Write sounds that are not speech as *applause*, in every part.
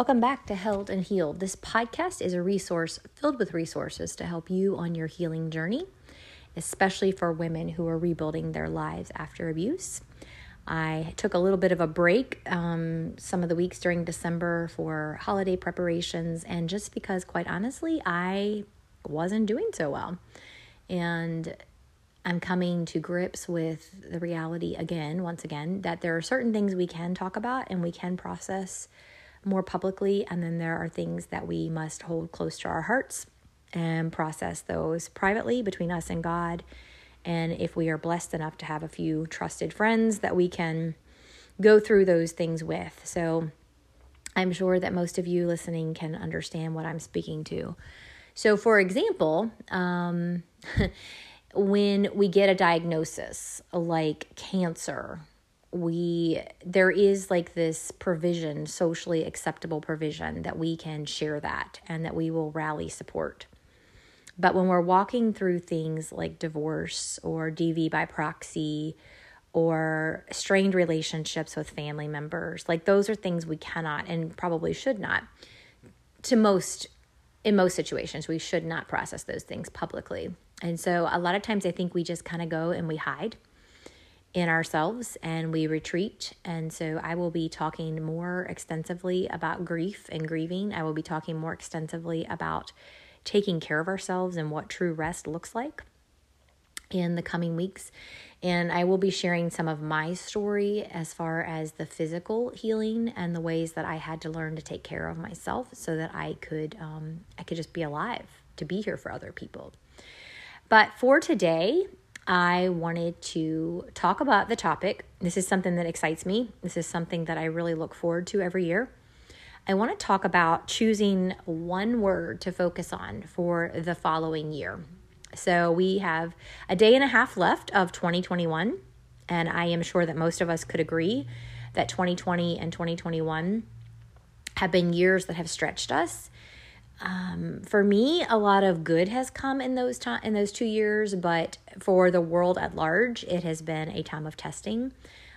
Welcome back to Held and Healed. This podcast is a resource filled with resources to help you on your healing journey, especially for women who are rebuilding their lives after abuse. I took a little bit of a break um, some of the weeks during December for holiday preparations, and just because, quite honestly, I wasn't doing so well. And I'm coming to grips with the reality again, once again, that there are certain things we can talk about and we can process more publicly, and then there are things that we must hold close to our hearts and process those privately between us and God. And if we are blessed enough to have a few trusted friends that we can go through those things with. So I'm sure that most of you listening can understand what I'm speaking to. So, for example, um, *laughs* when we get a diagnosis like cancer we there is like this provision socially acceptable provision that we can share that and that we will rally support. But when we're walking through things like divorce or dv by proxy or strained relationships with family members like those are things we cannot and probably should not to most in most situations we should not process those things publicly. And so a lot of times i think we just kind of go and we hide in ourselves and we retreat. And so I will be talking more extensively about grief and grieving. I will be talking more extensively about taking care of ourselves and what true rest looks like in the coming weeks. And I will be sharing some of my story as far as the physical healing and the ways that I had to learn to take care of myself so that I could um, I could just be alive to be here for other people. But for today, I wanted to talk about the topic. This is something that excites me. This is something that I really look forward to every year. I want to talk about choosing one word to focus on for the following year. So we have a day and a half left of 2021, and I am sure that most of us could agree that 2020 and 2021 have been years that have stretched us um, for me, a lot of good has come in those time in those two years, but for the world at large, it has been a time of testing,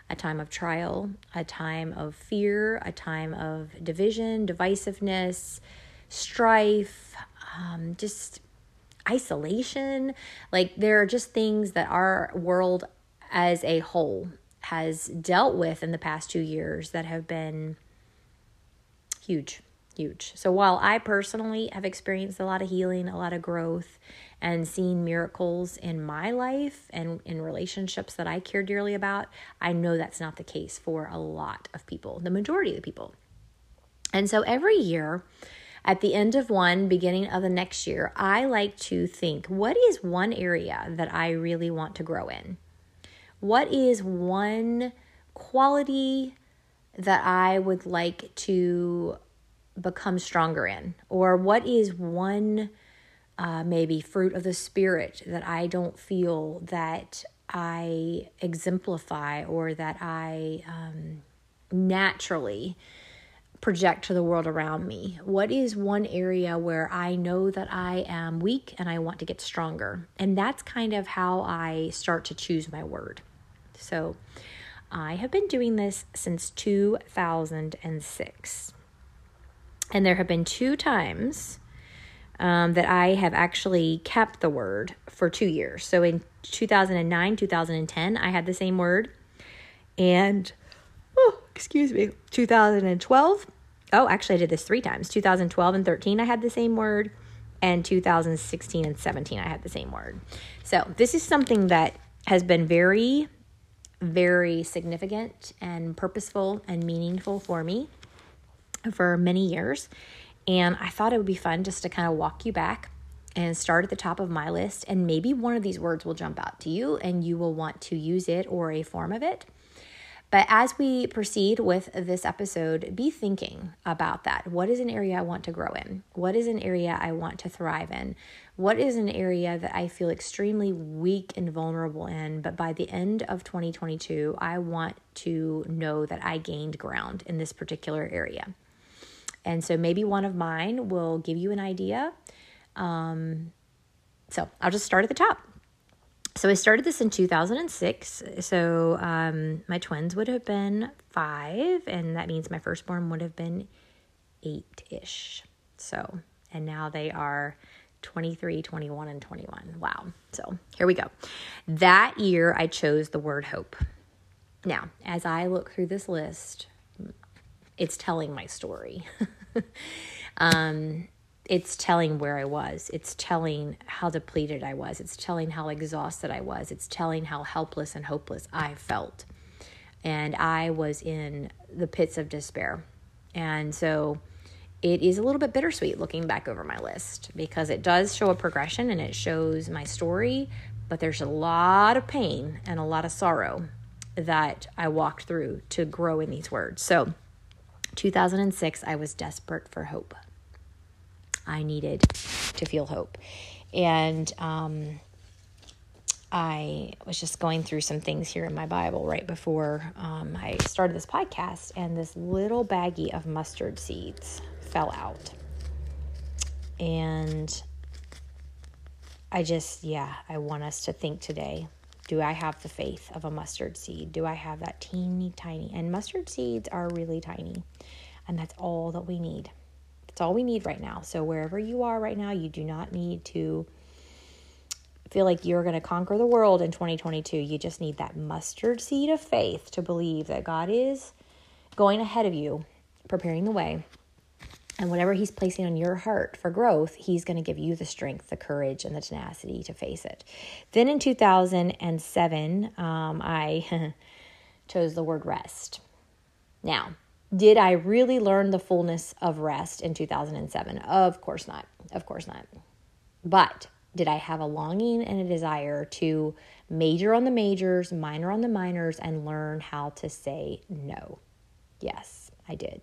a time of trial, a time of fear, a time of division, divisiveness, strife, um, just isolation. Like there are just things that our world as a whole has dealt with in the past two years that have been huge huge. So while I personally have experienced a lot of healing, a lot of growth, and seen miracles in my life and in relationships that I care dearly about, I know that's not the case for a lot of people, the majority of the people. And so every year, at the end of one, beginning of the next year, I like to think what is one area that I really want to grow in? What is one quality that I would like to become stronger in? Or what is one uh, maybe fruit of the spirit that I don't feel that I exemplify or that I um, naturally project to the world around me? What is one area where I know that I am weak and I want to get stronger? And that's kind of how I start to choose my word. So I have been doing this since 2006. And there have been two times um, that I have actually kept the word for two years. So in 2009, 2010, I had the same word. And, oh, excuse me, 2012. Oh, actually, I did this three times. 2012 and 13, I had the same word. And 2016 and 17, I had the same word. So this is something that has been very, very significant and purposeful and meaningful for me for many years. And I thought it would be fun just to kind of walk you back and start at the top of my list. And maybe one of these words will jump out to you and you will want to use it or a form of it. But as we proceed with this episode, be thinking about that. What is an area I want to grow in? What is an area I want to thrive in? What is an area that I feel extremely weak and vulnerable in? But by the end of 2022, I want to know that I gained ground in this particular area. And so maybe one of mine will give you an idea. Um, so I'll just start at the top. So I started this in 2006. So um, my twins would have been five, and that means my firstborn would have been eight ish. So, and now they are 23, 21, and 21. Wow. So here we go. That year, I chose the word hope. Now, as I look through this list, it's telling my story. *laughs* um, it's telling where I was. It's telling how depleted I was. It's telling how exhausted I was. It's telling how helpless and hopeless I felt. And I was in the pits of despair. And so it is a little bit bittersweet looking back over my list because it does show a progression and it shows my story, but there's a lot of pain and a lot of sorrow that I walked through to grow in these words. So, 2006, I was desperate for hope. I needed to feel hope. And um, I was just going through some things here in my Bible right before um, I started this podcast, and this little baggie of mustard seeds fell out. And I just, yeah, I want us to think today do I have the faith of a mustard seed? Do I have that teeny tiny? And mustard seeds are really tiny, and that's all that we need. That's all we need right now. So, wherever you are right now, you do not need to feel like you're going to conquer the world in 2022. You just need that mustard seed of faith to believe that God is going ahead of you, preparing the way, and whatever he's placing on your heart for growth, he's going to give you the strength, the courage, and the tenacity to face it. Then in 2007, um, I *laughs* chose the word rest. Now, did I really learn the fullness of rest in 2007? Of course not. Of course not. But did I have a longing and a desire to major on the majors, minor on the minors, and learn how to say no? Yes, I did.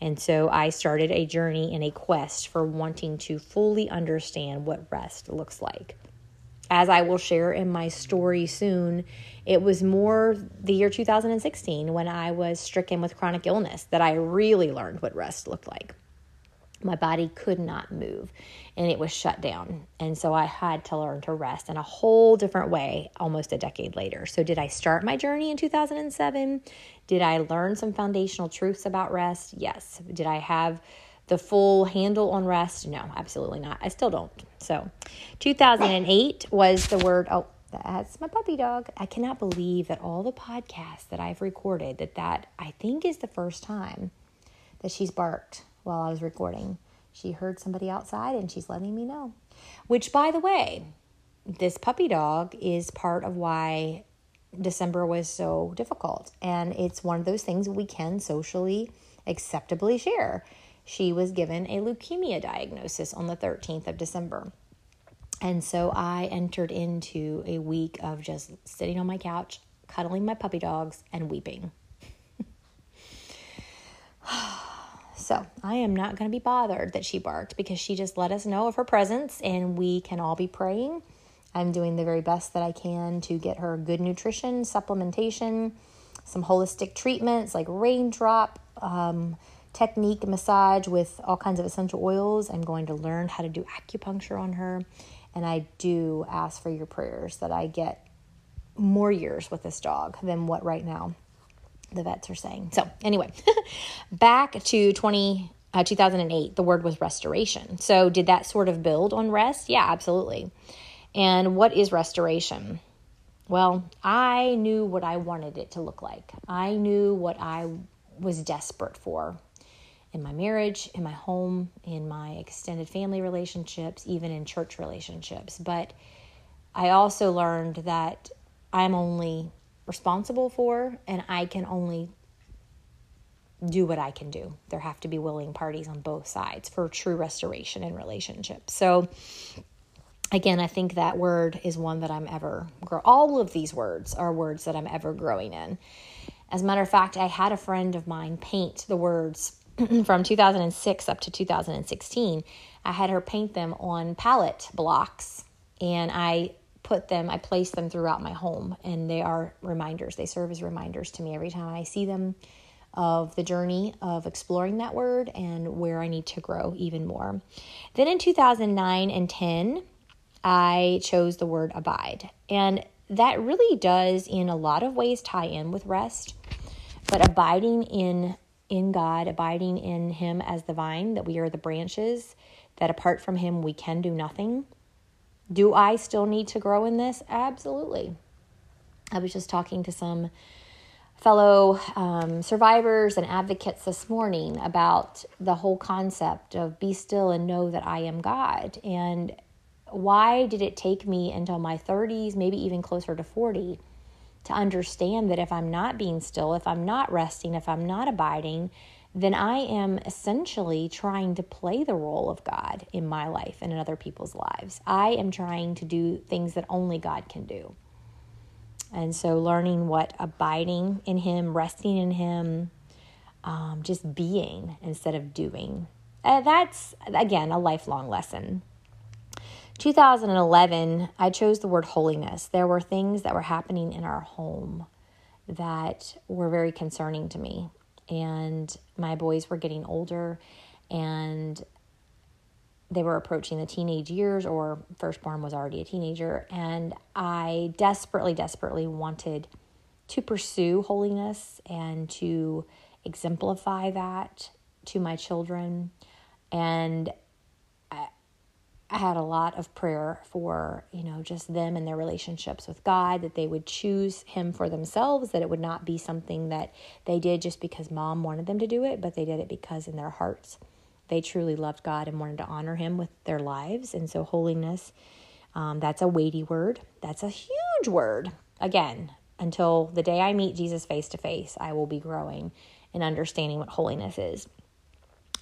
And so I started a journey and a quest for wanting to fully understand what rest looks like. As I will share in my story soon, it was more the year 2016 when I was stricken with chronic illness that I really learned what rest looked like my body could not move and it was shut down. And so I had to learn to rest in a whole different way almost a decade later. So, did I start my journey in 2007? Did I learn some foundational truths about rest? Yes. Did I have the full handle on rest? No, absolutely not. I still don't. So, 2008 was the word, oh, that's my puppy dog. I cannot believe that all the podcasts that I've recorded that that I think is the first time that she's barked while I was recording. She heard somebody outside and she's letting me know. Which, by the way, this puppy dog is part of why December was so difficult. And it's one of those things we can socially acceptably share. She was given a leukemia diagnosis on the 13th of December. And so I entered into a week of just sitting on my couch, cuddling my puppy dogs, and weeping. So I am not going to be bothered that she barked because she just let us know of her presence and we can all be praying. I'm doing the very best that I can to get her good nutrition, supplementation, some holistic treatments like raindrop um, technique massage with all kinds of essential oils. I'm going to learn how to do acupuncture on her. And I do ask for your prayers that I get more years with this dog than what right now the vets are saying. So, anyway, *laughs* back to 20, uh, 2008, the word was restoration. So, did that sort of build on rest? Yeah, absolutely. And what is restoration? Well, I knew what I wanted it to look like. I knew what I was desperate for in my marriage, in my home, in my extended family relationships, even in church relationships. But I also learned that I'm only responsible for, and I can only do what I can do. There have to be willing parties on both sides for true restoration in relationships. So, again, I think that word is one that I'm ever grow. All of these words are words that I'm ever growing in. As a matter of fact, I had a friend of mine paint the words *clears throat* from 2006 up to 2016. I had her paint them on palette blocks, and I put them, I place them throughout my home, and they are reminders. They serve as reminders to me every time I see them of the journey of exploring that word and where I need to grow even more. Then in 2009 and 10, I chose the word abide. And that really does, in a lot of ways, tie in with rest. But abiding in in God, abiding in Him as the vine, that we are the branches, that apart from Him we can do nothing. Do I still need to grow in this? Absolutely. I was just talking to some fellow um, survivors and advocates this morning about the whole concept of be still and know that I am God. And why did it take me until my 30s, maybe even closer to 40, to understand that if I'm not being still, if I'm not resting, if I'm not abiding, then I am essentially trying to play the role of God in my life and in other people's lives. I am trying to do things that only God can do. And so, learning what abiding in Him, resting in Him, um, just being instead of doing. Uh, that's, again, a lifelong lesson. 2011, I chose the word holiness. There were things that were happening in our home that were very concerning to me. And my boys were getting older and they were approaching the teenage years, or firstborn was already a teenager. And I desperately, desperately wanted to pursue holiness and to exemplify that to my children. And I had a lot of prayer for, you know, just them and their relationships with God, that they would choose Him for themselves, that it would not be something that they did just because mom wanted them to do it, but they did it because in their hearts they truly loved God and wanted to honor Him with their lives. And so, holiness, um, that's a weighty word, that's a huge word. Again, until the day I meet Jesus face to face, I will be growing and understanding what holiness is.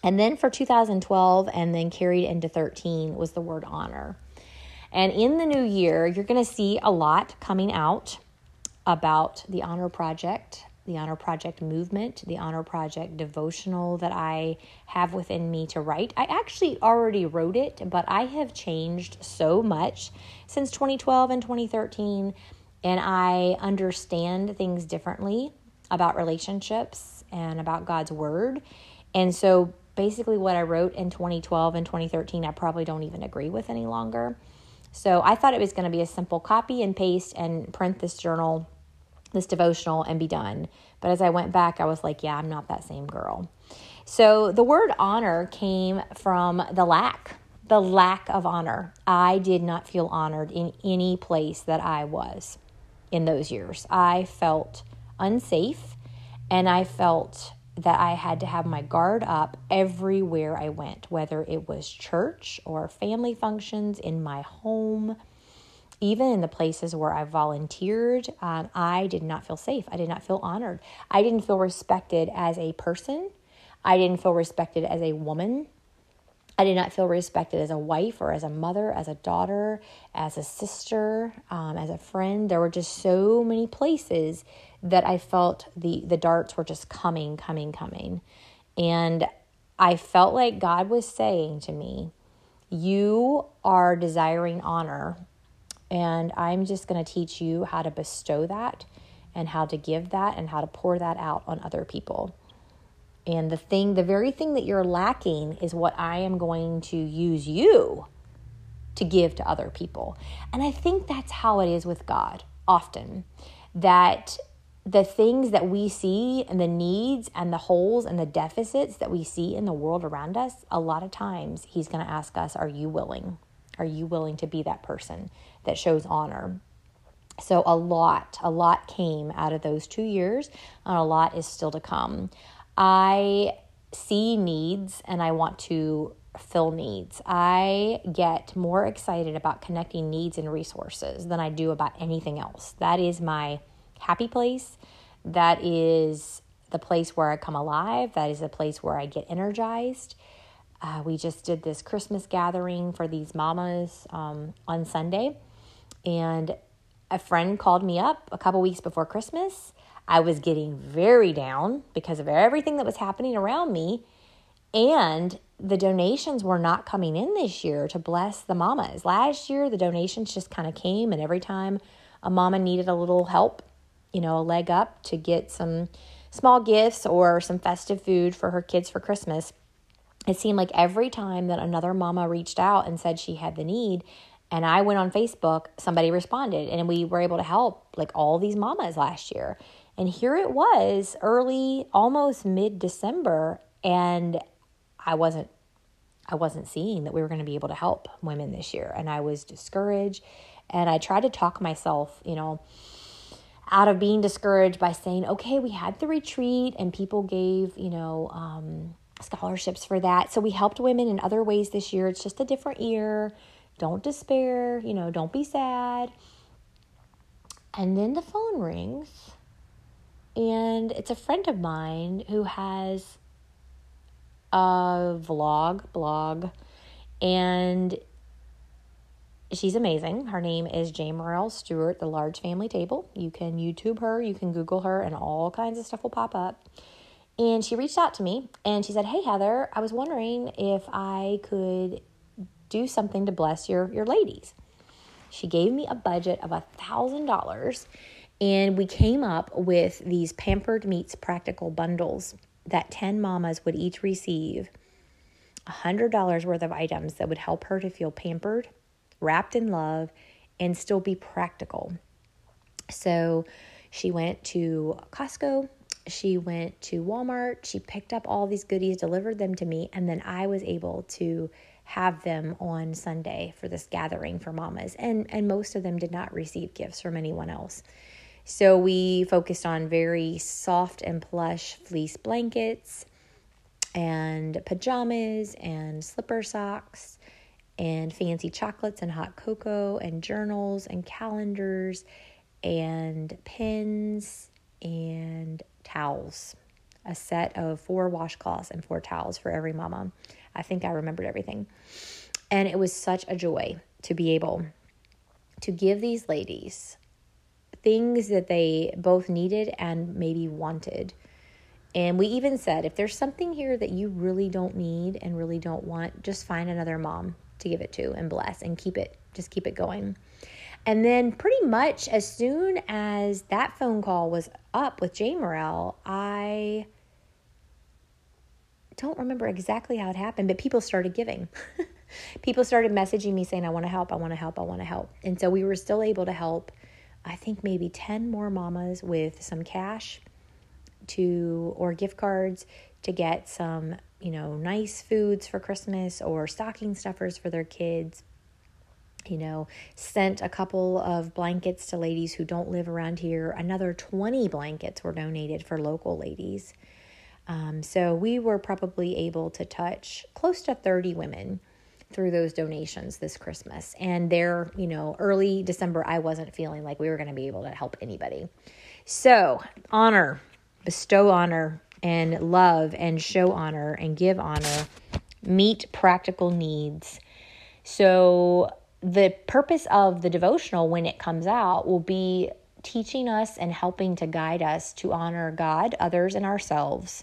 And then for 2012 and then carried into 13 was the word honor. And in the new year, you're going to see a lot coming out about the Honor Project, the Honor Project movement, the Honor Project devotional that I have within me to write. I actually already wrote it, but I have changed so much since 2012 and 2013, and I understand things differently about relationships and about God's Word. And so basically what I wrote in 2012 and 2013, I probably don't even agree with any longer. So I thought it was going to be a simple copy and paste and print this journal, this devotional, and be done. But as I went back, I was like, yeah, I'm not that same girl. So the word honor came from the lack, the lack of honor. I did not feel honored in any place that I was in those years. I felt unsafe and I felt that I had to have my guard up everywhere I went, whether it was church or family functions, in my home, even in the places where I volunteered. Um, I did not feel safe. I did not feel honored. I didn't feel respected as a person. I didn't feel respected as a woman. I did not feel respected as a wife or as a mother, as a daughter, as a sister, um, as a friend. There were just so many places that I felt the the darts were just coming, coming, coming. And I felt like God was saying to me, You are desiring honor, and I'm just going to teach you how to bestow that and how to give that and how to pour that out on other people. And the thing, the very thing that you're lacking is what I am going to use you to give to other people. And I think that's how it is with God often that the things that we see and the needs and the holes and the deficits that we see in the world around us, a lot of times he's going to ask us, Are you willing? Are you willing to be that person that shows honor? So, a lot, a lot came out of those two years, and a lot is still to come. I see needs and I want to fill needs. I get more excited about connecting needs and resources than I do about anything else. That is my happy place. That is the place where I come alive. That is the place where I get energized. Uh, we just did this Christmas gathering for these mamas um, on Sunday, and a friend called me up a couple weeks before Christmas. I was getting very down because of everything that was happening around me, and the donations were not coming in this year to bless the mamas. Last year, the donations just kind of came, and every time a mama needed a little help, you know, a leg up to get some small gifts or some festive food for her kids for Christmas. It seemed like every time that another mama reached out and said she had the need, and I went on Facebook, somebody responded, and we were able to help like all these mamas last year. And here it was, early, almost mid December, and I wasn't I wasn't seeing that we were going to be able to help women this year. And I was discouraged. And I tried to talk myself, you know, out of being discouraged by saying, okay, we had the retreat and people gave, you know, um, scholarships for that. So we helped women in other ways this year. It's just a different year. Don't despair, you know, don't be sad. And then the phone rings, and it's a friend of mine who has a vlog, blog, and she's amazing. Her name is Jamerrill Stewart, The Large Family Table. You can YouTube her, you can Google her, and all kinds of stuff will pop up. And she reached out to me and she said, Hey, Heather, I was wondering if I could do something to bless your, your ladies. She gave me a budget of a $1,000 and we came up with these Pampered Meets practical bundles that 10 mamas would each receive $100 worth of items that would help her to feel pampered, wrapped in love, and still be practical. So she went to Costco, she went to Walmart, she picked up all these goodies, delivered them to me, and then I was able to have them on Sunday for this gathering for mamas. And and most of them did not receive gifts from anyone else. So we focused on very soft and plush fleece blankets and pajamas and slipper socks and fancy chocolates and hot cocoa and journals and calendars and pins and towels. A set of four washcloths and four towels for every mama. I think I remembered everything. And it was such a joy to be able to give these ladies things that they both needed and maybe wanted. And we even said, if there's something here that you really don't need and really don't want, just find another mom to give it to and bless and keep it, just keep it going. And then, pretty much as soon as that phone call was up with Jamerrill, I don't remember exactly how it happened, but people started giving. *laughs* people started messaging me saying, I want to help, I want to help, I want to help. And so we were still able to help I think maybe 10 more mamas with some cash to or gift cards to get some, you know, nice foods for Christmas or stocking stuffers for their kids. You know, sent a couple of blankets to ladies who don't live around here. Another 20 blankets were donated for local ladies. Um, so we were probably able to touch close to 30 women through those donations this Christmas. And there, you know, early December, I wasn't feeling like we were going to be able to help anybody. So, honor, bestow honor, and love, and show honor, and give honor, meet practical needs. So, the purpose of the devotional when it comes out will be teaching us and helping to guide us to honor God, others, and ourselves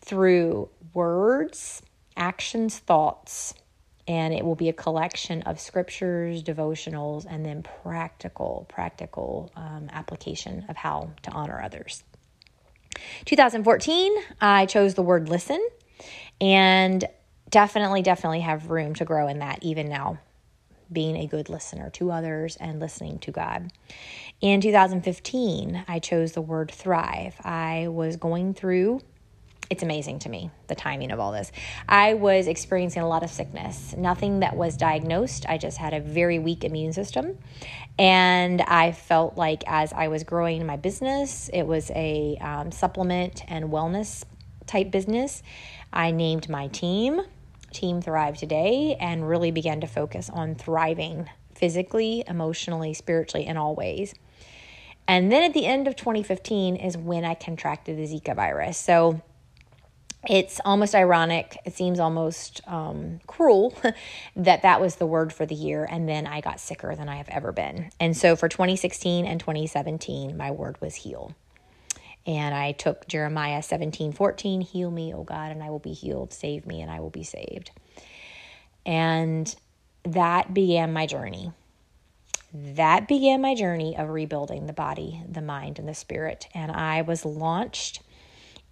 through words actions, thoughts, and it will be a collection of scriptures, devotionals, and then practical, practical um, application of how to honor others. 2014, I chose the word listen, and definitely, definitely have room to grow in that even now, being a good listener to others and listening to God. In 2015, I chose the word thrive. I was going through it's amazing to me the timing of all this. I was experiencing a lot of sickness, nothing that was diagnosed. I just had a very weak immune system. And I felt like as I was growing my business, it was a um, supplement and wellness type business. I named my team Team Thrive Today and really began to focus on thriving physically, emotionally, spiritually, in all ways. And then at the end of 2015 is when I contracted the Zika virus. So it's almost ironic it seems almost um, cruel *laughs* that that was the word for the year and then i got sicker than i have ever been. And so for 2016 and 2017 my word was heal. And i took jeremiah 17 14 heal me o god and i will be healed. Save me and i will be saved. And that began my journey. That began my journey of rebuilding the body the mind and the spirit. And i was launched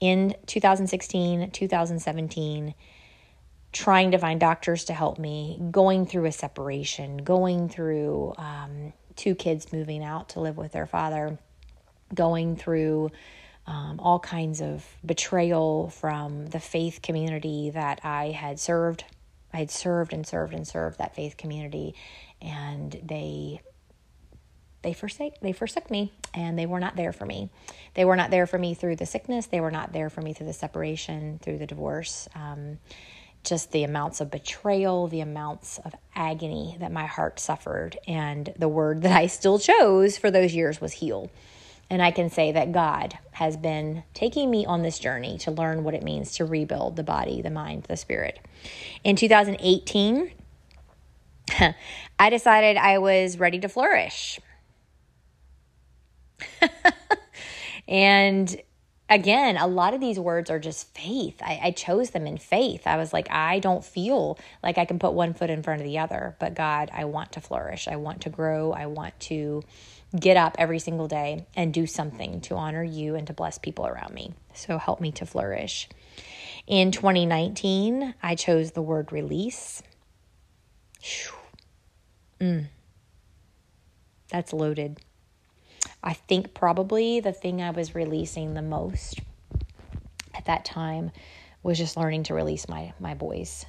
in 2016, 2017, trying to find doctors to help me, going through a separation, going through um, two kids moving out to live with their father, going through um, all kinds of betrayal from the faith community that I had served. I had served and served and served that faith community, and they they forsake they forsook me and they were not there for me. They were not there for me through the sickness. They were not there for me through the separation through the divorce. Um, just the amounts of betrayal the amounts of agony that my heart suffered. And the word that i still chose for those years was heal. And i can say that god has been taking me on this journey to learn what it means to rebuild the body the mind the spirit. In 2018 *laughs* I decided I was ready to flourish. *laughs* and again, a lot of these words are just faith. I, I, chose them in faith. I was like, I don't feel like I can put one foot in front of the other, but God, I want to flourish. I want to grow. I want to get up every single day and do something to honor you and to bless people around me. So help me to flourish. In 2019, I chose the word release. Mm. That's loaded. I think probably the thing I was releasing the most at that time was just learning to release my my boys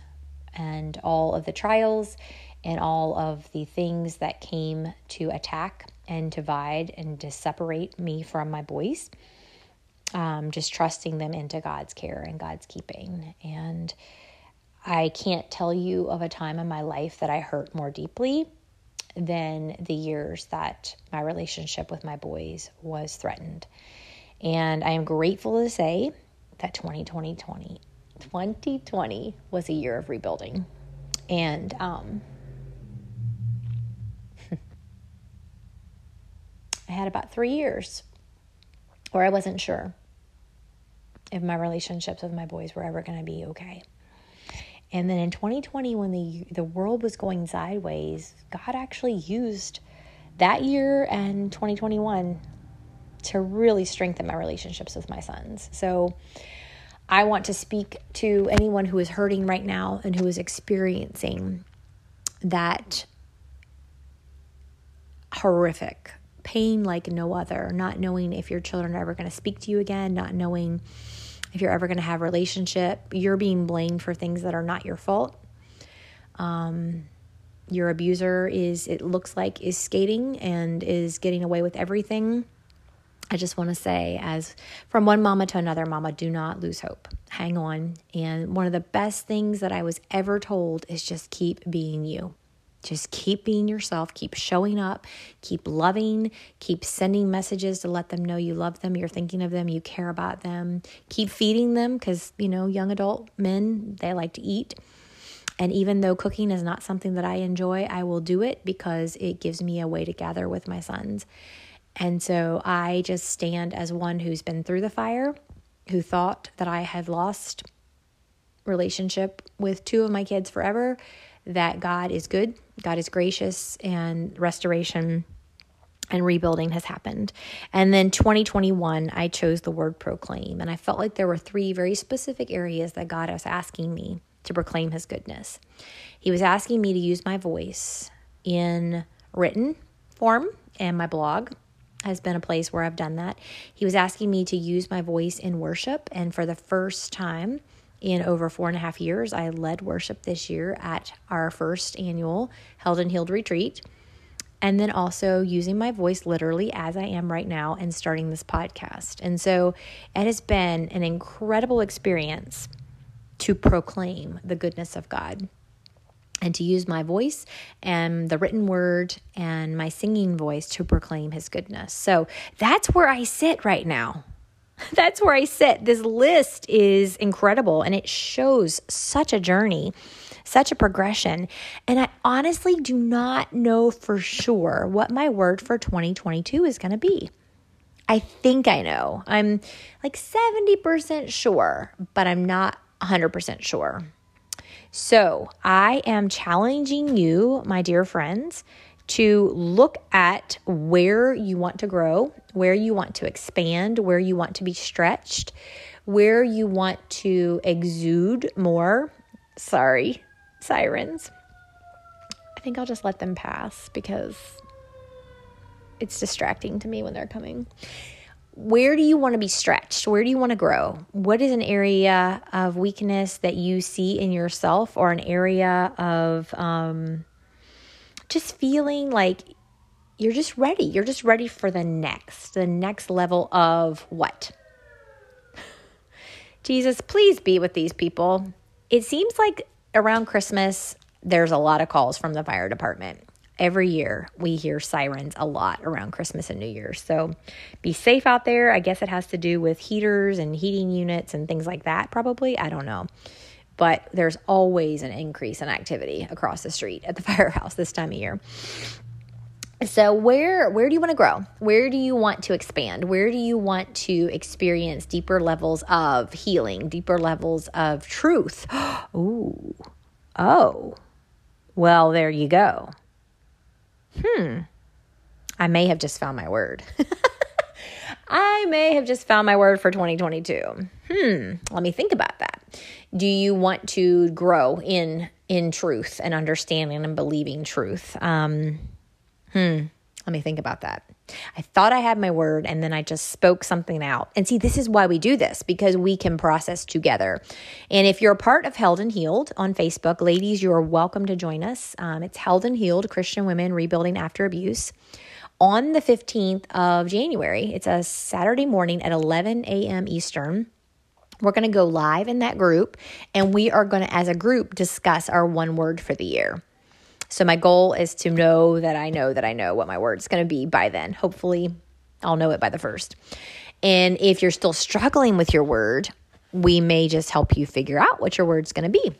and all of the trials and all of the things that came to attack and divide and to separate me from my boys. Um, just trusting them into God's care and God's keeping. And I can't tell you of a time in my life that I hurt more deeply than the years that my relationship with my boys was threatened. And I am grateful to say that 2020, 2020 was a year of rebuilding. And um, *laughs* I had about three years where I wasn't sure if my relationships with my boys were ever going to be okay. And then in 2020, when the the world was going sideways, God actually used that year and 2021 to really strengthen my relationships with my sons. So I want to speak to anyone who is hurting right now and who is experiencing that horrific pain like no other, not knowing if your children are ever going to speak to you again, not knowing if you're ever going to have relationship, you're being blamed for things that are not your fault. Um, your abuser is, it looks like, is skating and is getting away with everything. I just want to say, as from one mama to another mama, do not lose hope. Hang on. And one of the best things that I was ever told is just keep being you. Just keep being yourself, keep showing up, keep loving, keep sending messages to let them know you love them, you're thinking of them, you care about them. Keep feeding them because, you know, young adult men, they like to eat. And even though cooking is not something that I enjoy, I will do it because it gives me a way to gather with my sons. And so I just stand as one who's been through the fire, who thought that I had lost relationship with two of my kids forever that God is good, God is gracious, and restoration and rebuilding has happened. And then 2021, I chose the word proclaim. And I felt like there were three very specific areas that God was asking me to proclaim his goodness. He was asking me to use my voice in written form, and my blog has been a place where I've done that. He was asking me to use my voice in worship. And for the first time, in over four and a half years. I led worship this year at our first annual Held and Healed retreat. And then also using my voice literally as I am right now and starting this podcast. And so it has been an incredible experience to proclaim the goodness of God and to use my voice and the written word and my singing voice to proclaim his goodness. So that's where I sit right now. *laughs* That's where I sit. This list is incredible and it shows such a journey, such a progression. And I honestly do not know for sure what my word for 2022 is going to be. I think I know. I'm like 70% sure, but I'm not 100% sure. So I am challenging you, my dear friends, to look at where you want to grow, where you want to expand, where you want to be stretched, where you want to exude more. Sorry, sirens. I think I'll just let them pass because it's distracting to me when they're coming. where do you want to be stretched? Where do you want to grow? What is an area of weakness that you see in yourself or an area of um, just feeling like you're just ready? You're just ready for the next, the next level of what? *sighs* Jesus, please be with these people. It seems like around Christmas, there's a lot of calls from the fire department every year we hear sirens a lot around Christmas and New Year's. So be safe out there. I guess it has to do with heaters and heating units and things like that, probably. I don't know. But there's always an increase in activity across the street at the *laughs* firehouse this time of year. So where where do you want to grow? Where do you want to expand? Where do you want to experience deeper levels of healing, deeper levels of truth? *gasps* Ooh. Oh. Well, there you go hmm, I may have just found my word. *laughs* I may have just found my word for 2022. Hmm, let me think about that. Do you want to grow in in truth and understanding and believing truth? Um, hmm, let me think about that. I thought I had my word and then I just spoke something out. And see, this is why we do this because we can process together. And if you're a part of Held and Healed on Facebook, ladies, you are welcome to join us. Um, it's Held and Healed Christian Women Rebuilding After Abuse on the 15th of January. It's a Saturday morning at 11 a.m. Eastern. We're going to go live in that group and we are going to, as a group, discuss our one word for the year. So my goal is to know that I know that I know what my word's going to be by then. Hopefully, I'll know it by the first. And if you're still struggling with your word, we may just help you figure out what your word's going to be.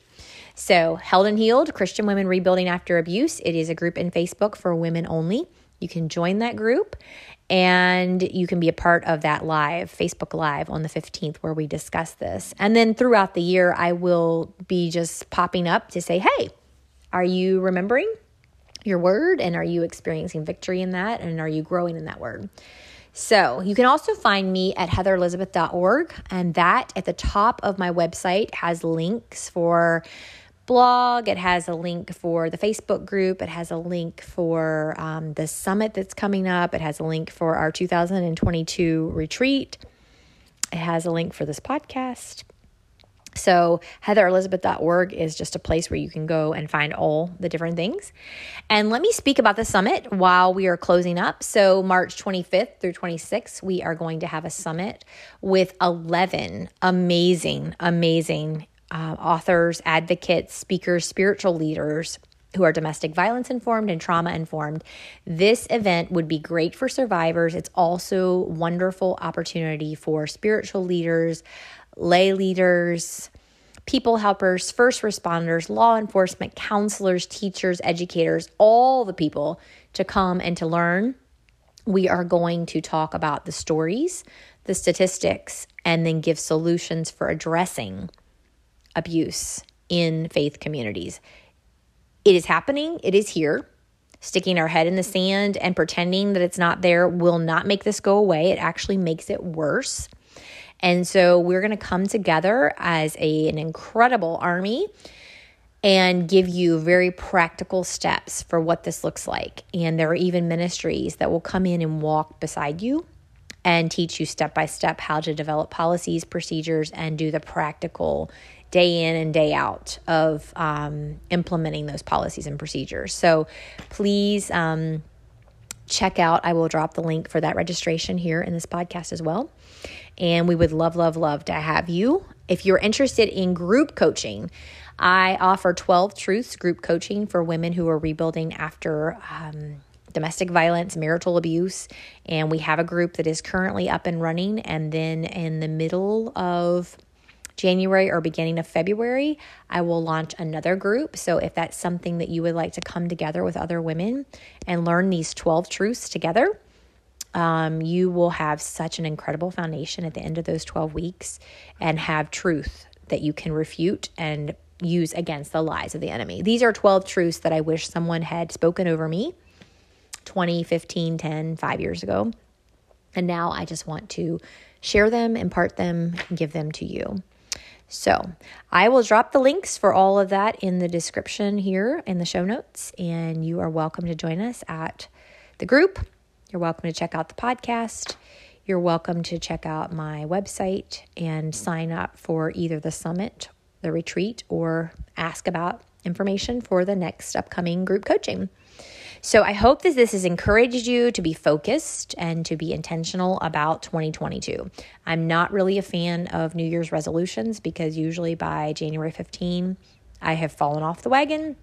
So, Held and Healed Christian Women Rebuilding After Abuse. It is a group in Facebook for women only. You can join that group and you can be a part of that live, Facebook Live on the 15th, where we discuss this. And then throughout the year, I will be just popping up to say, hey, are you remembering your word and are you experiencing victory in that? And are you growing in that word? So you can also find me at heatherelizabeth.org. And that at the top of my website has links for blog. It has a link for the Facebook group. It has a link for um, the summit that's coming up. It has a link for our 2022 retreat. It has a link for this podcast. So, heatherelizabeth.org is just a place where you can go and find all the different things. And let me speak about the summit while we are closing up. So, March 25th through 26th, we are going to have a summit with 11 amazing, amazing uh, authors, advocates, speakers, spiritual leaders who are domestic violence informed and trauma informed. This event would be great for survivors. It's also wonderful opportunity for spiritual leaders, lay leaders, people helpers, first responders, law enforcement, counselors, teachers, educators, all the people to come and to learn. We are going to talk about the stories, the statistics, and then give solutions for addressing abuse in faith communities. It is happening, it is here. Sticking our head in the sand and pretending that it's not there will not make this go away. It actually makes it worse. And so we're going to come together as a, an incredible army and give you very practical steps for what this looks like. And there are even ministries that will come in and walk beside you and teach you step by step how to develop policies, procedures, and do the practical day in and day out of um, implementing those policies and procedures. So please um, check out, I will drop the link for that registration here in this podcast as well. And we would love, love, love to have you. If you're interested in group coaching, I offer 12 Truths group coaching for women who are rebuilding after um, domestic violence, marital abuse. And we have a group that is currently up and running. And then in the middle of January or beginning of February, I will launch another group. So if that's something that you would like to come together with other women and learn these 12 truths together, um, you will have such an incredible foundation at the end of those 12 weeks and have truth that you can refute and use against the lies of the enemy. These are 12 truths that I wish someone had spoken over me 20, 15, 10, 5 years ago. And now I just want to share them, impart them, give them to you. So I will drop the links for all of that in the description here in the show notes, and you are welcome to join us at the group you're welcome to check out the podcast. you're welcome to check out my website and sign up for either the summit, the retreat, or ask about information for the next upcoming group coaching. So I hope that this has encouraged you to be focused and to be intentional about 2022. I'm not really a fan of New Year's resolutions because usually by January 15, I have fallen off the wagon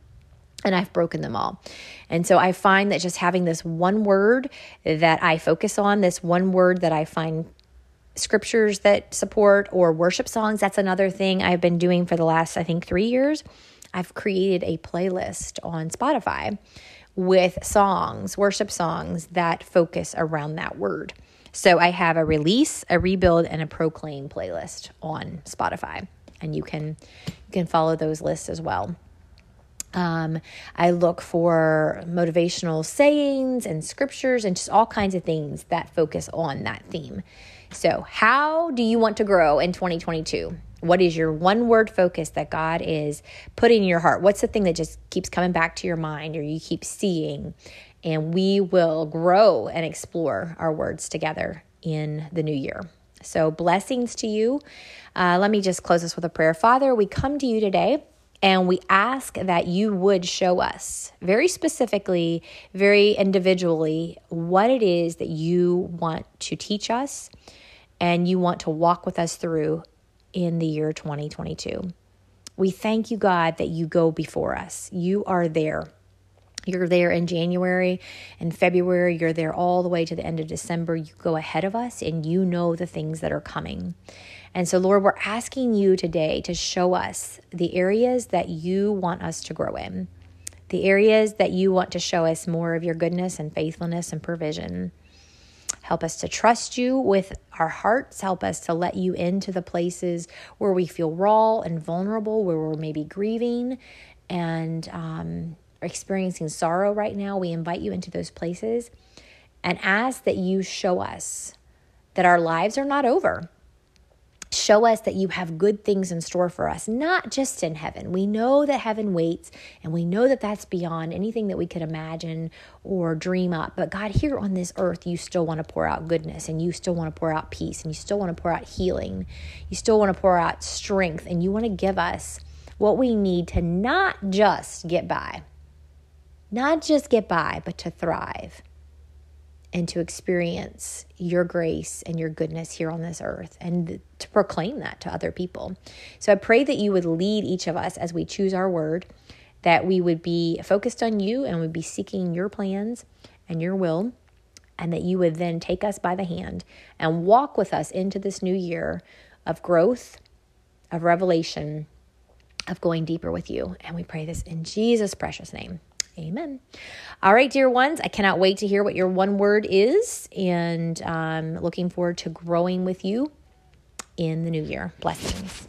and I've broken them all. And so I find that just having this one word that I focus on, this one word that I find scriptures that support or worship songs, that's another thing I've been doing for the last, I think, three years. I've created a playlist on Spotify with songs, worship songs that focus around that word. So I have a release, a rebuild, and a proclaim playlist on Spotify, and you can you can follow those lists as well. Um, I look for motivational sayings and scriptures and just all kinds of things that focus on that theme. So, how do you want to grow in 2022? What is your one word focus that God is putting in your heart? What's the thing that just keeps coming back to your mind or you keep seeing? And we will grow and explore our words together in the new year. So, blessings to you. Uh, let me just close this with a prayer. Father, we come to you today and we ask that you would show us very specifically, very individually, what it is that you want to teach us and you want to walk with us through in the year 2022. We thank you, God, that you go before us. You are there. You're there in January and February. You're there all the way to the end of December. You go ahead of us and you know the things that are coming. And so, Lord, we're asking you today to show us the areas that you want us to grow in, the areas that you want to show us more of your goodness and faithfulness and provision. Help us to trust you with our hearts. Help us to let you into the places where we feel raw and vulnerable, where we're maybe grieving and um, experiencing sorrow right now. We invite you into those places and ask that you show us that our lives are not over Show us that you have good things in store for us, not just in heaven. We know that heaven waits, and we know that that's beyond anything that we could imagine or dream up. But God, here on this earth, you still want to pour out goodness, and you still want to pour out peace, and you still want to pour out healing. You still want to pour out strength, and you want to give us what we need to not just get by, not just get by, but to thrive and to experience your grace and your goodness here on this earth and to proclaim that to other people. So I pray that you would lead each of us as we choose our word, that we would be focused on you and would be seeking your plans and your will, and that you would then take us by the hand and walk with us into this new year of growth, of revelation, of going deeper with you. And we pray this in Jesus' precious name. Amen. All right, dear ones, I cannot wait to hear what your one word is and um, looking forward to growing with you in the new year. Blessings.